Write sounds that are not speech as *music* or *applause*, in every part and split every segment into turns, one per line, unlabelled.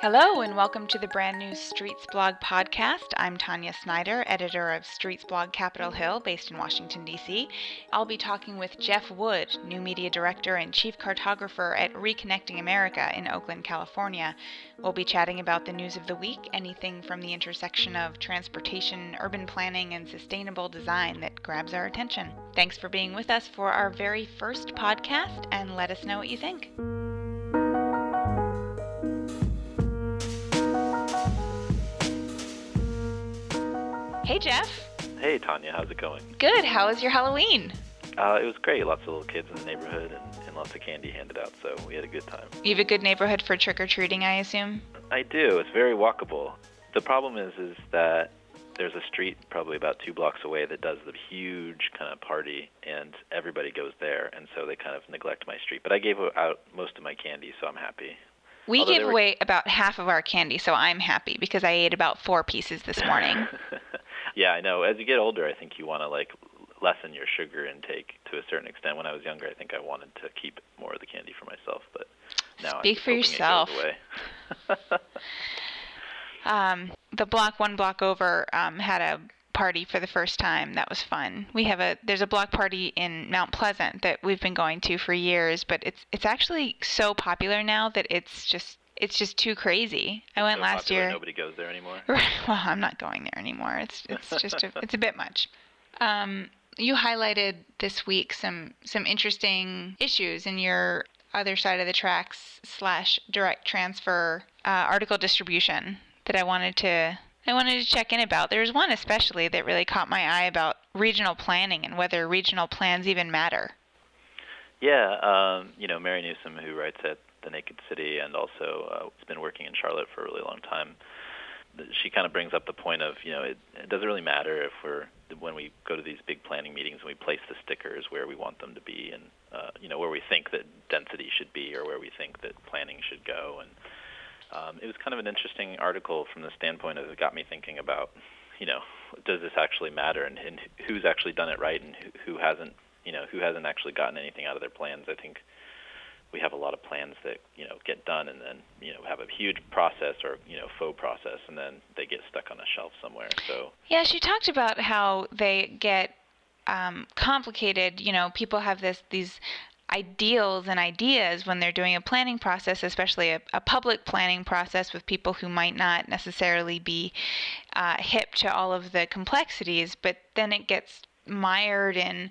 Hello, and welcome to the brand new Streetsblog podcast. I'm Tanya Snyder, editor of Streetsblog Capitol Hill, based in Washington, D.C. I'll be talking with Jeff Wood, new media director and chief cartographer at Reconnecting America in Oakland, California. We'll be chatting about the news of the week, anything from the intersection of transportation, urban planning, and sustainable design that grabs our attention. Thanks for being with us for our very first podcast, and let us know what you think. Hey, Jeff.
Hey, Tanya, how's it going?
Good. How was your Halloween?
Uh, it was great. Lots of little kids in the neighborhood and, and lots of candy handed out, so we had a good time.
You have a good neighborhood for trick or treating, I assume.
I do. It's very walkable. The problem is, is that there's a street probably about two blocks away that does the huge kind of party, and everybody goes there, and so they kind of neglect my street. But I gave out most of my candy, so I'm happy.
We
Although
gave
were-
away about half of our candy, so I'm happy because I ate about four pieces this morning. *laughs*
yeah, I know. As you get older, I think you want to like lessen your sugar intake to a certain extent. When I was younger, I think I wanted to keep more of the candy for myself, but now
Speak for yourself. *laughs* *laughs* Um, the block one block over um, had a party for the first time. That was fun. We have a there's a block party in Mount Pleasant that we've been going to for years, but it's it's actually so popular now that it's just it's just too crazy. I went
So
last
popular,
year.
Nobody goes there anymore. *laughs*
Right. Well, I'm not going there anymore. It's it's just a, it's a bit much. Um, you highlighted this week some some interesting issues in your other side of the tracks slash direct transfer uh, article distribution that I wanted to I wanted to check in about. There's one especially that really caught my eye about regional planning and whether regional plans even matter.
Yeah, um, you know, Mary Newsom, who writes at The Naked City and also uh, has been working in Charlotte for a really long time, she kind of brings up the point of, you know, it, it doesn't really matter if we're when we go to these big planning meetings and we place the stickers where we want them to be and uh, you know where we think that density should be or where we think that planning should go. And um, it was kind of an interesting article from the standpoint of it got me thinking about you know does this actually matter and, and who's actually done it right and who, who hasn't you know who hasn't actually gotten anything out of their plans. I think we have a lot of plans that you know get done and then you know have a huge process or you know faux process and then they get stuck on a shelf somewhere so
Yeah, she talked about how they get um, complicated. You know, people have this these ideals and ideas when they're doing a planning process, especially a, a public planning process with people who might not necessarily be uh, hip to all of the complexities. But then it gets mired in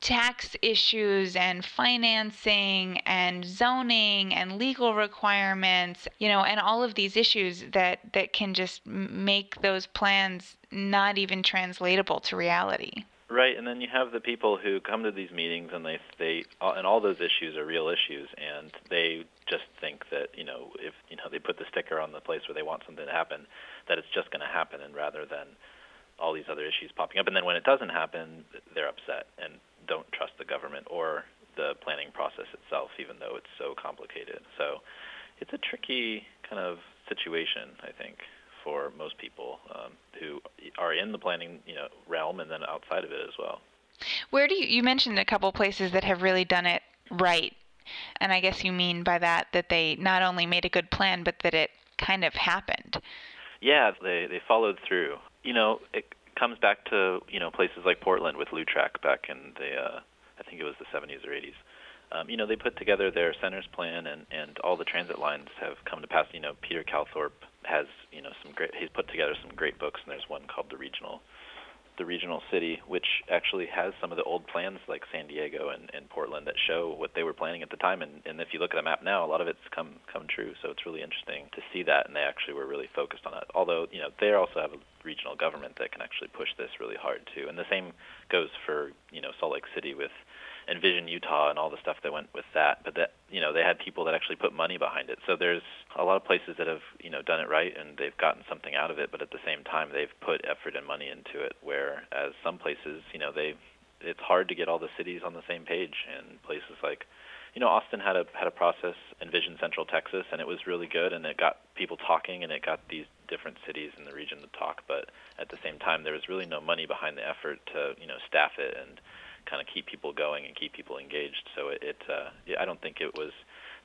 tax issues and financing and zoning and legal requirements you know and all of these issues that that can just make those plans not even translatable to reality.
Right, and then you have the people who come to these meetings and they they all- and all those issues are real issues, and they just think that you know if you know they put the sticker on the place where they want something to happen, that it's just going to happen, and rather than all these other issues popping up, and then when it doesn't happen, they're upset and don't trust the government or the planning process itself, even though it's so complicated. So it's a tricky kind of situation, I think for most people um, who are in the planning you know realm and then outside of it as well.
where do you you mentioned a couple places that have really done it right and i guess you mean by that that they not only made a good plan but that it kind of happened
Yeah, they they followed through. You know, it comes back to you know places like Portland with LUTRAQ back in the uh, I think it was the 70s or 80s. Um, you know, they put together their centers plan, and and all the transit lines have come to pass. You know, Peter Calthorpe has you know some great. He's put together some great books, and there's one called the Regional. The regional city, which actually has some of the old plans like San Diego and, and Portland that show what they were planning at the time, and, and if you look at the map now, a lot of it's come come true. So it's really interesting to see that, and they actually were really focused on it. Although you know they also have a regional government that can actually push this really hard too, and the same goes for you know Salt Lake City with Envision Utah and all the stuff that went with that. But that you know they had people that actually put money behind it. So there's a lot of places that have you know done it right and they've gotten something out of it, but at the same time they've put effort and money into it. Whereas some places you know they it's hard to get all the cities on the same page, and places like you know Austin had a had a process Envision Central Texas, and it was really good, and it got people talking, and it got these different cities in the region to talk. But at the same time, there was really no money behind the effort to you know staff it and kind of keep people going and keep people engaged. So it, it uh, yeah, I don't think it was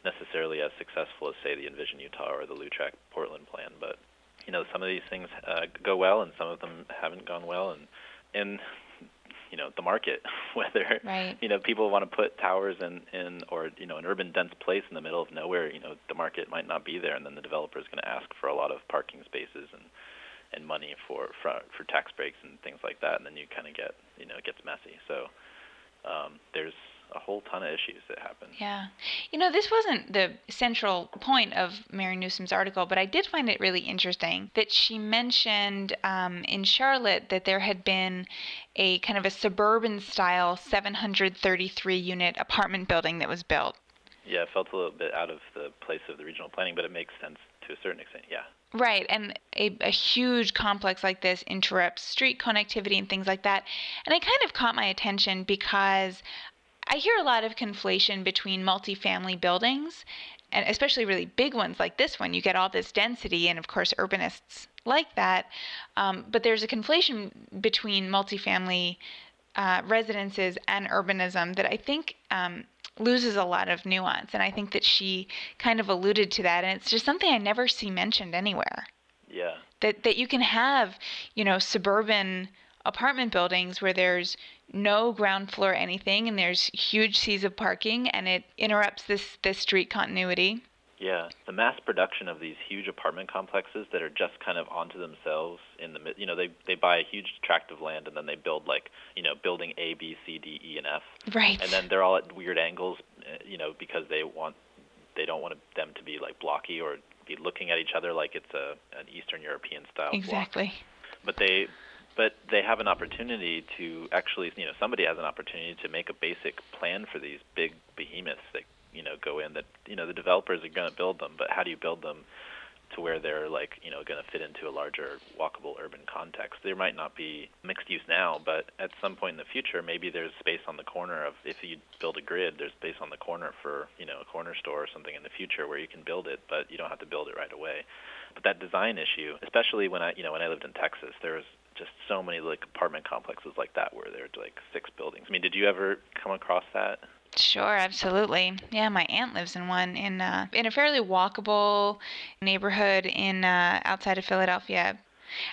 necessarily as successful as say the Envision Utah or the LUTRAQ Portland plan, but you know some of these things uh, go well and some of them haven't gone well, and and you know the market *laughs* whether
right.
you know people want to put towers in in or you know an urban dense place in the middle of nowhere you know the market might not be there and then the developer is going to ask for a lot of parking spaces and and money for for for tax breaks and things like that and then you kind of get you know it gets messy so um, there's a whole ton of issues that happen.
Yeah. You know, this wasn't the central point of Mary Newsom's article, but I did find it really interesting that she mentioned um, in Charlotte that there had been a kind of a suburban style 733 unit apartment building that was built.
Yeah, it felt a little bit out of the place of the regional planning, but it makes sense to a certain extent, yeah.
Right, and a, a, huge complex like this interrupts street connectivity and things like that. And it kind of caught my attention because I hear a lot of conflation between multifamily buildings, and especially really big ones like this one. You get all this density, and of course, urbanists like that. Um, but there's a conflation between multifamily uh, residences and urbanism that I think um, loses a lot of nuance. And I think that she kind of alluded to that, and it's just something I never see mentioned anywhere.
Yeah.
That that you can have, you know, suburban apartment buildings where there's no ground floor anything and there's huge seas of parking and it interrupts this this street continuity.
Yeah, the mass production of these huge apartment complexes that are just kind of onto themselves in the you know they they buy a huge tract of land and then they build like you know building A B C D E and F.
Right.
And then they're all at weird angles, eh, you know, because they want they don't want them to be like blocky or be looking at each other like it's a an Eastern European style.
Exactly.
Block. But they but they have an opportunity to actually, you know, somebody has an opportunity to make a basic plan for these big behemoths that, you know, go in that, you know, the developers are going to build them, but how do you build them to where they're like, you know, going to fit into a larger walkable urban context? There might not be mixed use now, but at some point in the future, maybe there's space on the corner of if you build a grid, there's space on the corner for, you know, a corner store or something in the future where you can build it, but you don't have to build it right away. But that design issue, especially when I, you know, when I lived in Texas, there was just so many like apartment complexes like that where there's like six buildings. I mean, did you ever come across that?
Sure, absolutely. Yeah, my aunt lives in one in uh, in a fairly walkable neighborhood in uh, outside of Philadelphia.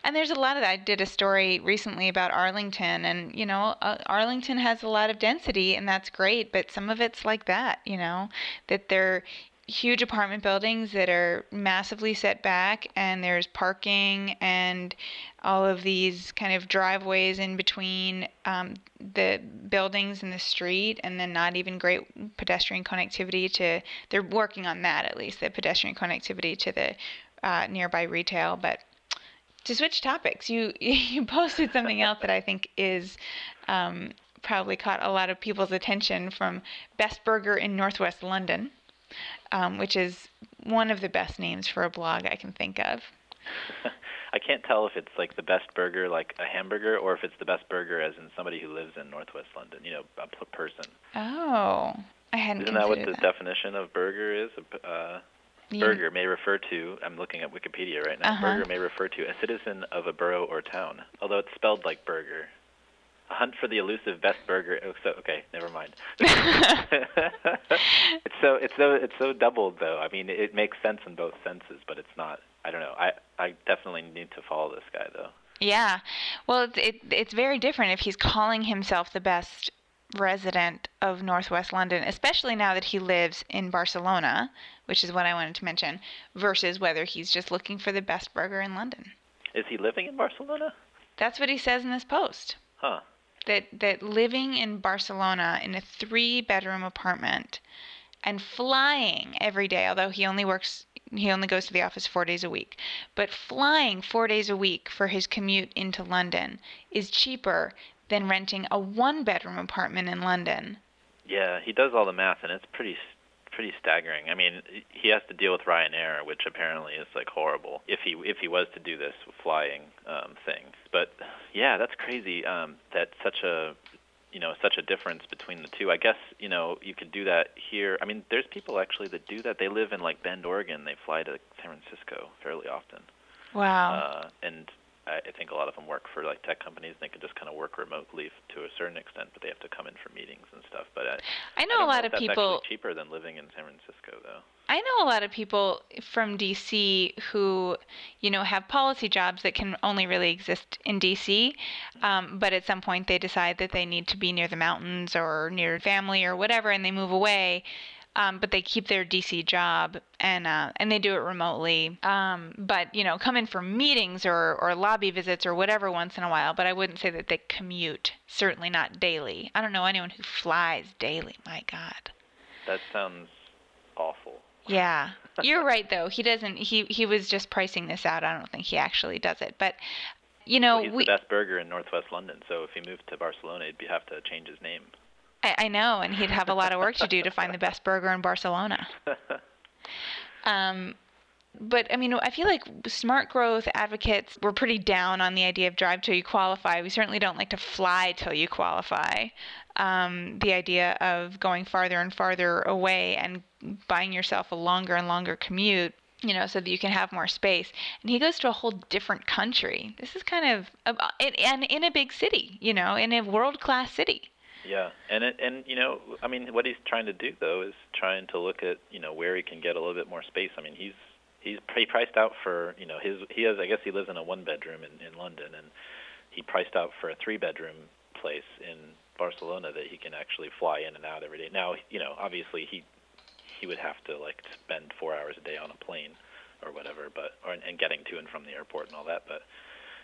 And there's a lot of that. I did a story recently about Arlington, and you know, uh, Arlington has a lot of density, and that's great. But some of it's like that, you know, that they're huge apartment buildings that are massively set back and there's parking and all of these kind of driveways in between um, the buildings and the street and then not even great pedestrian connectivity to they're working on that at least the pedestrian connectivity to the uh, nearby retail. But to switch topics you *laughs* you posted something else that i think is um, probably caught a lot of people's attention from best burger in northwest london um, which is one of the best names for a blog I can think of. *laughs*
I can't tell if it's like the best burger, like a hamburger, or if it's the best burger as in somebody who lives in Northwest London. You know, a p- person.
Oh, I hadn't.
Isn't that what the
that.
definition of burger is? Uh, yeah. Burger may refer to. I'm looking at Wikipedia right now.
Uh-huh.
Burger may refer to a citizen of a borough or town, although it's spelled like burger. Hunt for the elusive best burger. Oh, so okay, never mind. *laughs* it's so it's so it's so doubled though. I mean, it makes sense in both senses, but it's not. I don't know. I I definitely need to follow this guy though.
Yeah, well, it's it, it's very different if he's calling himself the best resident of Northwest London, especially now that he lives in Barcelona, which is what I wanted to mention, versus whether he's just looking for the best burger in London.
Is he living in Barcelona?
That's what he says in this post.
Huh
that that living in Barcelona in a three bedroom apartment and flying every day, although he only works he only goes to the office 4 days a week, but flying 4 days a week for his commute into London is cheaper than renting a one bedroom apartment in London.
Yeah, he does all the math and it's pretty pretty staggering. I mean, he has to deal with Ryanair, which apparently is like horrible if he if he was to do this flying um, thing. But yeah, that's crazy. Um, that such a you know such a difference between the two. I guess you know you could do that here. I mean, there's people actually that do that. They live in like Bend, Oregon. They fly to San Francisco fairly often.
Wow.
Uh, and I, I think a lot of them work for like tech companies. and They can just kind of work remotely to a certain extent, but they have to come in for meetings and stuff. But I,
I know a lot of people.
cheaper than living in San Francisco, though.
I know a lot of people from DC who, you know, have policy jobs that can only really exist in DC, um, but at some point they decide that they need to be near the mountains or near family or whatever, and they move away. Um, but they keep their DC job and uh, and they do it remotely. Um, but you know, come in for meetings or, or lobby visits or whatever once in a while. But I wouldn't say that they commute. Certainly not daily. I don't know anyone who flies daily. My God.
That sounds awful.
Yeah. You're right though. He doesn't he he was just pricing this out. I don't think he actually does it. But you know,
well, he's
we
the best burger in Northwest London, so if he moved to Barcelona, he'd have to change his name.
I, I know and he'd have a lot of work to do to find the *laughs* best burger in Barcelona. *laughs* Um but I mean, I feel like smart growth advocates were pretty down on the idea of drive till you qualify. We certainly don't like to fly till you qualify. Um, the idea of going farther and farther away and buying yourself a longer and longer commute, you know, so that you can have more space. And he goes to a whole different country. This is kind of, and in a big city, you know, in a world class city.
Yeah, and it, and you know, I mean, what he's trying to do though is trying to look at you know where he can get a little bit more space. I mean, he's he's he priced out for you know his he has I guess he lives in a one bedroom in in London and he priced out for a three bedroom place in Barcelona that he can actually fly in and out every day. Now you know obviously he he would have to like spend four hours a day on a plane or whatever, but or and getting to and from the airport and all that. But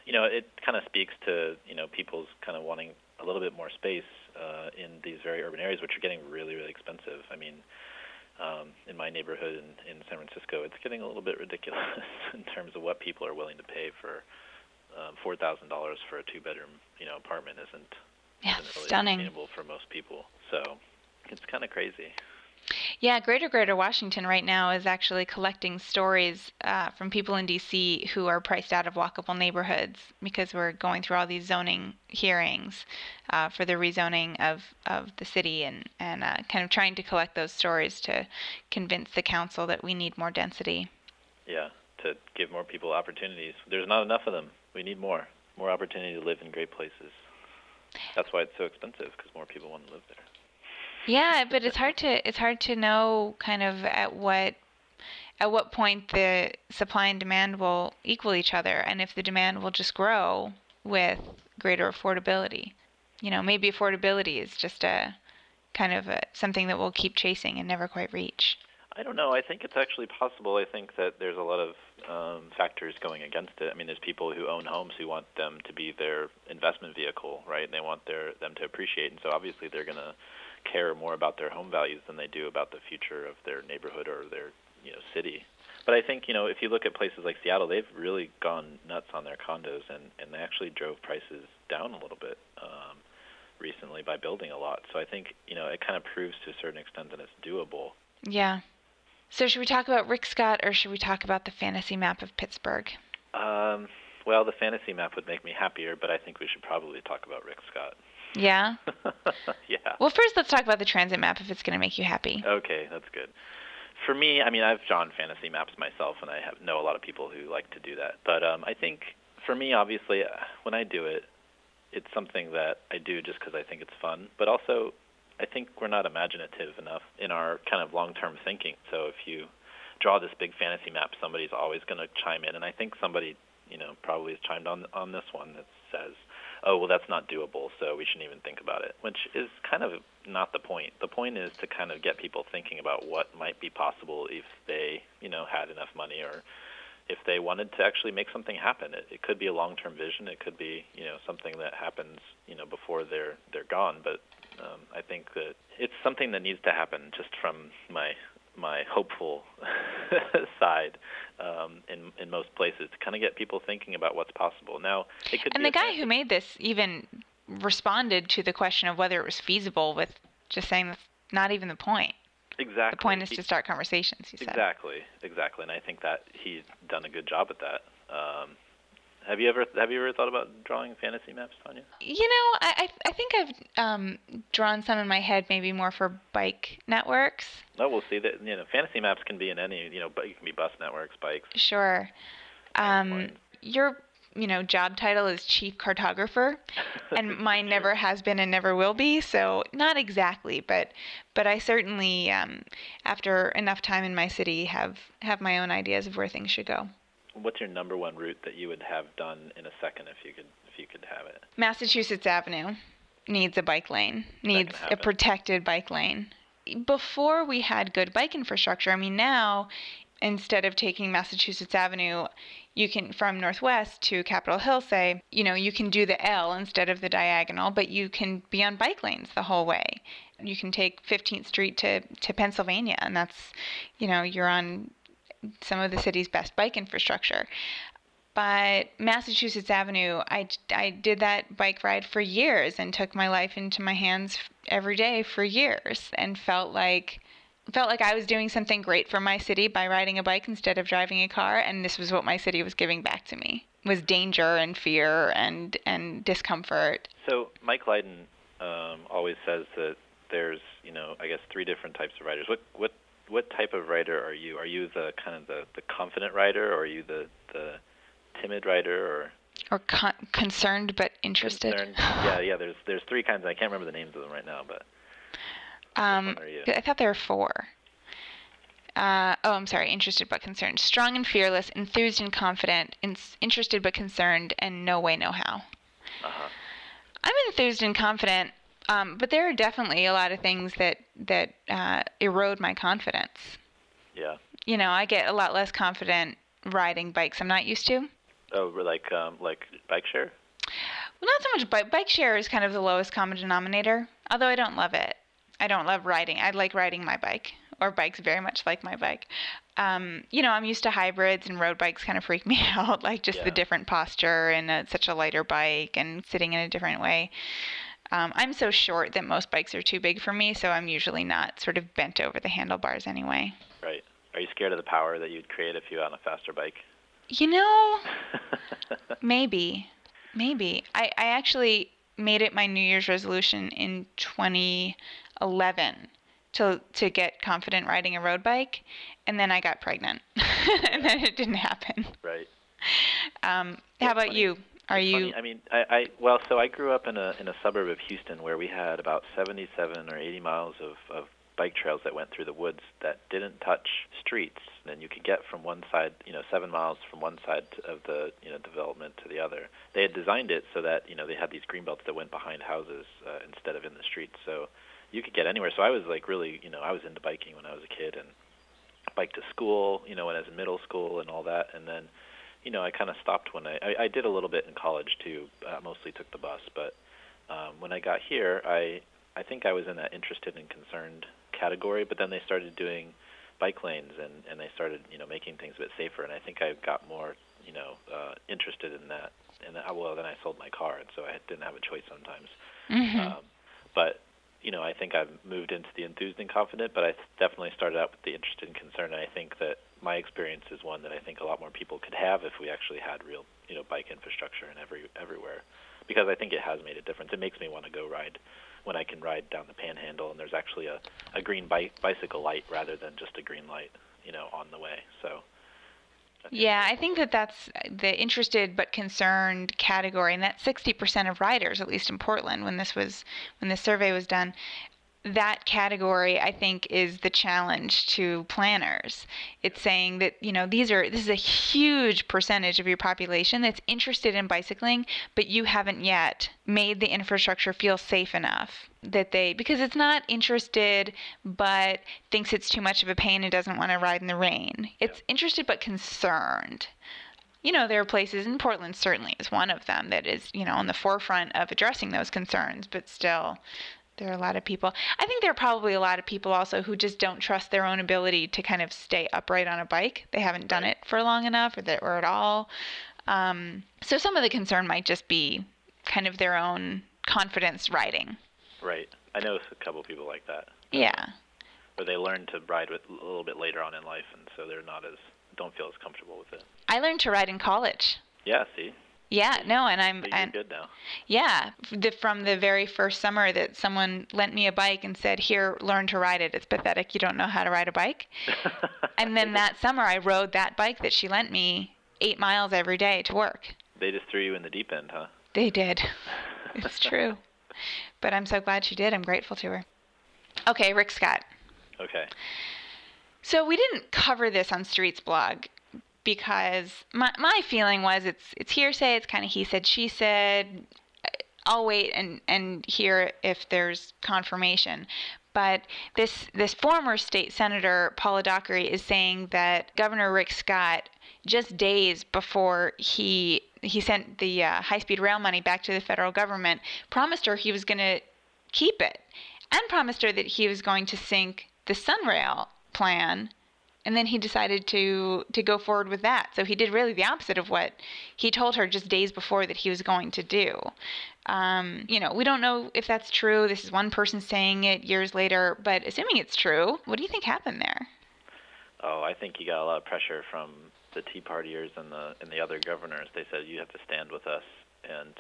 you know it kind of speaks to you know people's kind of wanting a little bit more space uh, in these very urban areas, which are getting really really expensive. I mean um, in my neighborhood in, in San Francisco, it's getting a little bit ridiculous *laughs* in terms of what people are willing to pay for um, four thousand dollars for a two-bedroom, you know, apartment isn't,
Yeah,
isn't really
stunning.
sustainable for most people. So it's kind of crazy.
Yeah, Greater Greater Washington right now is actually collecting stories uh, from people in DC who are priced out of walkable neighborhoods because we're going through all these zoning hearings uh, for the rezoning of, of the city and, and uh, kind of trying to collect those stories to convince the council that we need more density.
Yeah, to give more people opportunities. There's not enough of them. We need more, more opportunity to live in great places. That's why it's so expensive because more people want to live there.
Yeah, but it's hard to it's hard to know kind of at what at what point the supply and demand will equal each other and if the demand will just grow with greater affordability. You know, maybe affordability is just a kind of a, something that we'll keep chasing and never quite reach.
I don't know. I think it's actually possible. I think that there's a lot of um, factors going against it. I mean, there's people who own homes who want them to be their investment vehicle, right? And they want their them to appreciate, and so obviously they're going to care more about their home values than they do about the future of their neighborhood or their you know city. But I think you know if you look at places like Seattle, they've really gone nuts on their condos, and and they actually drove prices down a little bit um, recently by building a lot. So I think you know it kind of proves to a certain extent that it's doable.
Yeah. So should we talk about Rick Scott or should we talk about the fantasy map of Pittsburgh?
Um, well, the fantasy map would make me happier, but I think we should probably talk about Rick Scott.
Yeah. *laughs*
yeah.
Well, first let's talk about the transit map if it's going to make you happy.
Okay, that's good. For me, I mean, I've drawn fantasy maps myself, and I have know a lot of people who like to do that. But um, I think for me, obviously, uh, when I do it, it's something that I do just because I think it's fun. But also, I think we're not imaginative enough in our kind of long-term thinking. So if you draw this big fantasy map, somebody's always going to chime in, and I think somebody, you know, probably has chimed on on this one that says, "Oh, well, that's not doable, so we shouldn't even think about it," which is kind of not the point. The point is to kind of get people thinking about what might be possible if they, you know, had enough money or if they wanted to actually make something happen. It, it could be a long-term vision. It could be, you know, something that happens, you know, before they're they're gone. But um, I think that it's something that needs to happen just from my my hopeful *laughs* side um, in in most places to kind of get people thinking about what's possible. Now, it could
And the guy who made this even responded to the question of whether it was feasible with just saying that's not even the point.
exactly
The point is to start conversations, he said.
Exactly, exactly, and I think that he's done a good job at that. Um, have you ever have you ever thought about drawing fantasy maps, Tanya?
You know, I, I, I think I've um, drawn some in my head, maybe more for bike networks.
No, we'll see that. You know, fantasy maps can be in any. You know, but it can be bus networks, bikes.
Sure. Um, you're you know, job title is chief cartographer, *laughs* and mine never has been and never will be. So not exactly, but but I certainly, um, after enough time in my city, have have my own ideas of where things should go.
What's your number one route that you would have done in a second if you could if you could have it?
Massachusetts Avenue needs a bike lane, needs a protected bike lane. Before we had good bike infrastructure, I mean, now instead of taking Massachusetts Avenue, you can from Northwest to Capitol Hill say, you know, you can do the L instead of the diagonal, but you can be on bike lanes the whole way. You can take 15th Street to to Pennsylvania, and that's, you know, you're on some of the city's best bike infrastructure. But Massachusetts Avenue, I, I did that bike ride for years and took my life into my hands every day for years and felt like felt like I was doing something great for my city by riding a bike instead of driving a car and this was what my city was giving back to me was danger and fear and and discomfort.
So Mike Lydon um, always says that there's you know I guess three different types of riders. What what what type of writer are you? Are you the kind of the, the confident writer, or are you the the timid writer, or
or con- concerned but interested?
Concerned. yeah, yeah. There's there's three kinds. I can't remember the names of them right now, but.
Um, I thought there were four. Uh, oh, I'm sorry. Interested but concerned. Strong and fearless, enthused and confident, in- interested but concerned, and no way, no how.
Uh-huh.
I'm enthused and confident um, but there are definitely a lot of things that that uh, erode my confidence.
Yeah.
You know, I get a lot less confident riding bikes I'm not used to.
Oh, like um, like bike share.
Well, not so much bike. Bike share is kind of the lowest common denominator. Although I don't love it. I don't love riding. I like riding my bike, or bikes very much like my bike. Um, you know, I'm used to hybrids and road bikes kind of freak *laughs* me out, like just
yeah.
the different posture and a, such a lighter bike and sitting in a different way. Um, I'm so short that most bikes are too big for me, so I'm usually not sort of bent over the handlebars anyway.
Right. Are you scared of the power that you'd create if you were on a faster bike?
You know, *laughs* maybe. Maybe. I, I actually made it my New Year's resolution in 2011 to to get confident riding a road bike, and then I got pregnant, *laughs* and then it didn't happen.
Right.
Um, how about
funny.
you? Are
it's
you?
Funny. I mean, I, I well, so I grew up in a in a suburb of Houston where we had about 77 or 80 miles of of bike trails that went through the woods that didn't touch streets. And you could get from one side, you know, seven miles from one side of the you know development to the other. They had designed it so that you know they had these green belts that went behind houses uh, instead of in the streets. So you could get anywhere. So I was like really, you know, I was into biking when I was a kid and biked to school, you know, when I was in middle school and all that. And then you know, I kind of stopped when I, I I did a little bit in college too. Uh, mostly took the bus, but um, when I got here, I I think I was in that interested and concerned category. But then they started doing bike lanes and and they started you know making things a bit safer, and I think I got more you know uh, interested in that. And that, well, then I sold my car, and so I didn't have a choice sometimes.
Mm-hmm.
Um, but you know, I think I've moved into the enthused and confident, but I definitely started out with the interested and concerned, and I think that my experience is one that I think a lot more people could have if we actually had real, you know, bike infrastructure in every everywhere, because I think it has made a difference. It makes me want to go ride when I can ride down the Panhandle and there's actually a a green bike bicycle light rather than just a green light, you know, on the way. So.
Yeah, I think that that's the interested but concerned category, and that's 60% of riders, at least in Portland, when this was when this survey was done that category i think is the challenge to planners. It's saying that you know these are this is a huge percentage of your population that's interested in bicycling but you haven't yet made the infrastructure feel safe enough that they because it's not interested but thinks it's too much of a pain and doesn't want to ride in the rain. It's interested but concerned. You know, there are places, in Portland certainly is one of them, that is, you know, on the forefront of addressing those concerns, but still, there are a lot of people. I think there are probably a lot of people also who just don't trust their own ability to kind of stay upright on a bike. They haven't done it for long enough or, that, or at all. Um, so some of the concern might just be kind of their own confidence riding.
Right. I know a couple of people like that.
Yeah.
Where they learn to ride with a little bit later on in life, and so they're not as don't feel as comfortable with it.
I learned to ride in college.
Yeah. See.
Yeah, no, and I'm
So
and
good now.
yeah, the, from the very first summer that someone lent me a bike and said, "Here, learn to ride it. It's pathetic you don't know how to ride a bike." *laughs* and then that summer I rode that bike that she lent me 8 miles every day to work.
They just threw you in the deep end, huh?
They did. *laughs* It's true. but I'm so glad she did. I'm grateful to her. Okay, Rick Scott.
Okay.
So we didn't cover this on Streetsblog because my my feeling was it's it's hearsay. It's kind of he said she said. I'll wait and and hear if there's confirmation. But this this former state senator Paula Dockery is saying that Governor Rick Scott just days before he he sent the uh, high-speed rail money back to the federal government, promised her he was going to keep it, and promised her that he was going to sink the Sunrail plan, and then he decided to to go forward with that. So he did really the opposite of what he told her just days before that he was going to do. Um, you know, we don't know if that's true. This is one person saying it years later, but assuming it's true, what do you think happened there?
Oh, I think he got a lot of pressure from the Tea Partiers and the and the other governors. They said you have to stand with us, and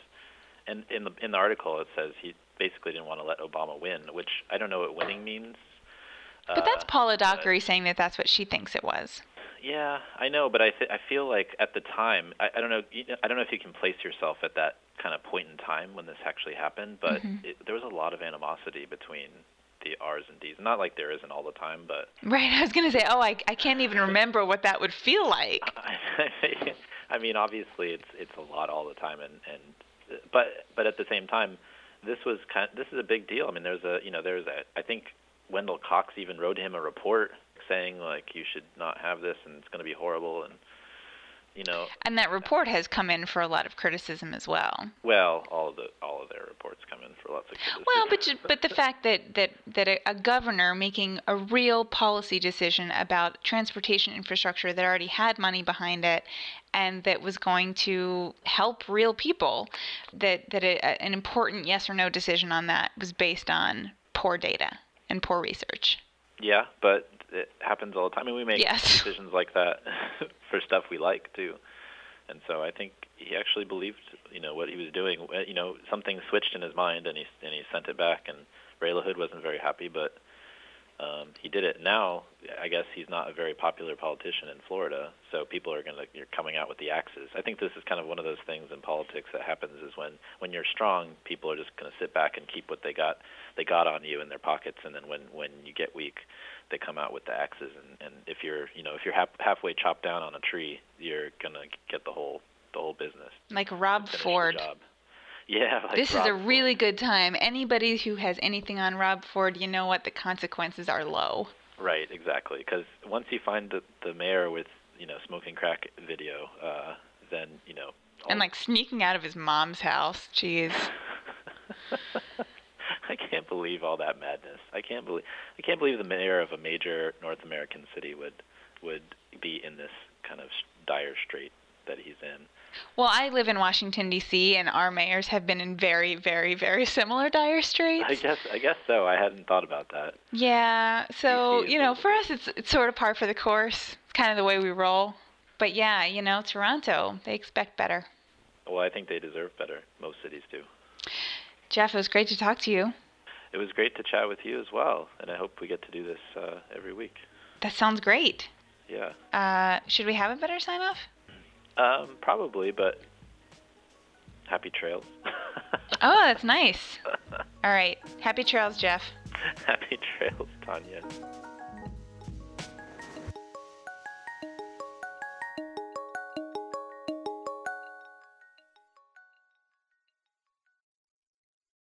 and in the in the article it says he basically didn't want to let Obama win, which I don't know what winning means.
But that's
Uh,
Paula Dockery saying that that's what she thinks it was.
Yeah, I know, but I th- I feel like at the time, I, I don't know, you know, I don't know if you can place yourself at that kind of point in time when this actually happened, but
Mhm.
it, there was a lot of animosity between the R's and D's. Not like there isn't all the time, but *laughs*
Right. I was going to say, oh, I, I can't even remember what that would feel like. *laughs* *laughs*
I mean, obviously it's it's a lot all the time, and and but but at the same time, this was kind. Of, This is a big deal. I mean, there's a you know there's a I think Wendell Cox even wrote him a report saying like you should not have this and it's going to be horrible and you know
And that report has come in for a lot of criticism as well.
well all of the all of their reports come in for lots of criticism.
Well, but but the fact that that that a, a governor making a real policy decision about transportation infrastructure that already had money behind it, and that was going to help real people, that that a, an important yes or no decision on that was based on poor data and poor research.
yeah, but it happens all the time. I mean, we make
Yes. *laughs*
decisions like that *laughs* for stuff we like too. And so I think he actually believed, you know, what he was doing. Uh, You know, something switched in his mind, and he and he sent it back. And Ray LaHood wasn't very happy, but um, he did it. Now, I guess he's not a very popular politician in Florida, so people are going to you're coming out with the axes. I think this is kind of one of those things in politics that happens is when when you're strong, people are just going to sit back and keep what they got they got on you in their pockets, and then when when you get weak, they come out with the axes. And and if you're you know if you're half, halfway chopped down on a tree, you're gonna get the whole the whole business.
Like Rob Ford. *laughs*
Yeah, like
this is a really good time. Anybody who has anything on Rob Ford, you know what? The consequences are low.
Right, exactly. Because once you find the the mayor with you know smoking crack video, uh, then you know.
And like sneaking out of his mom's house. Jeez. *laughs*
I can't believe all that madness. I can't believe I can't believe the mayor of a major North American city would would be in this kind of dire strait that he's in.
Well, I live in Washington D.C. and our mayors have been in very, very, very similar dire straits.
I guess I guess so. I hadn't thought about that.
Yeah. So you know, for us, it's it's sort of par for the course. It's kind of the way we roll. But yeah, you know, Toronto, they expect better.
Well, I think they deserve better. Most cities do.
Jeff, it was great to talk to you.
It was great to chat with you as well, and I hope we get to do this uh, every week.
That sounds great.
Yeah,
Uh, should we have a better sign off?
Um, probably, but happy trails. *laughs*
Oh, that's nice. All right. Happy trails, Jeff.
happy trails, Tanya.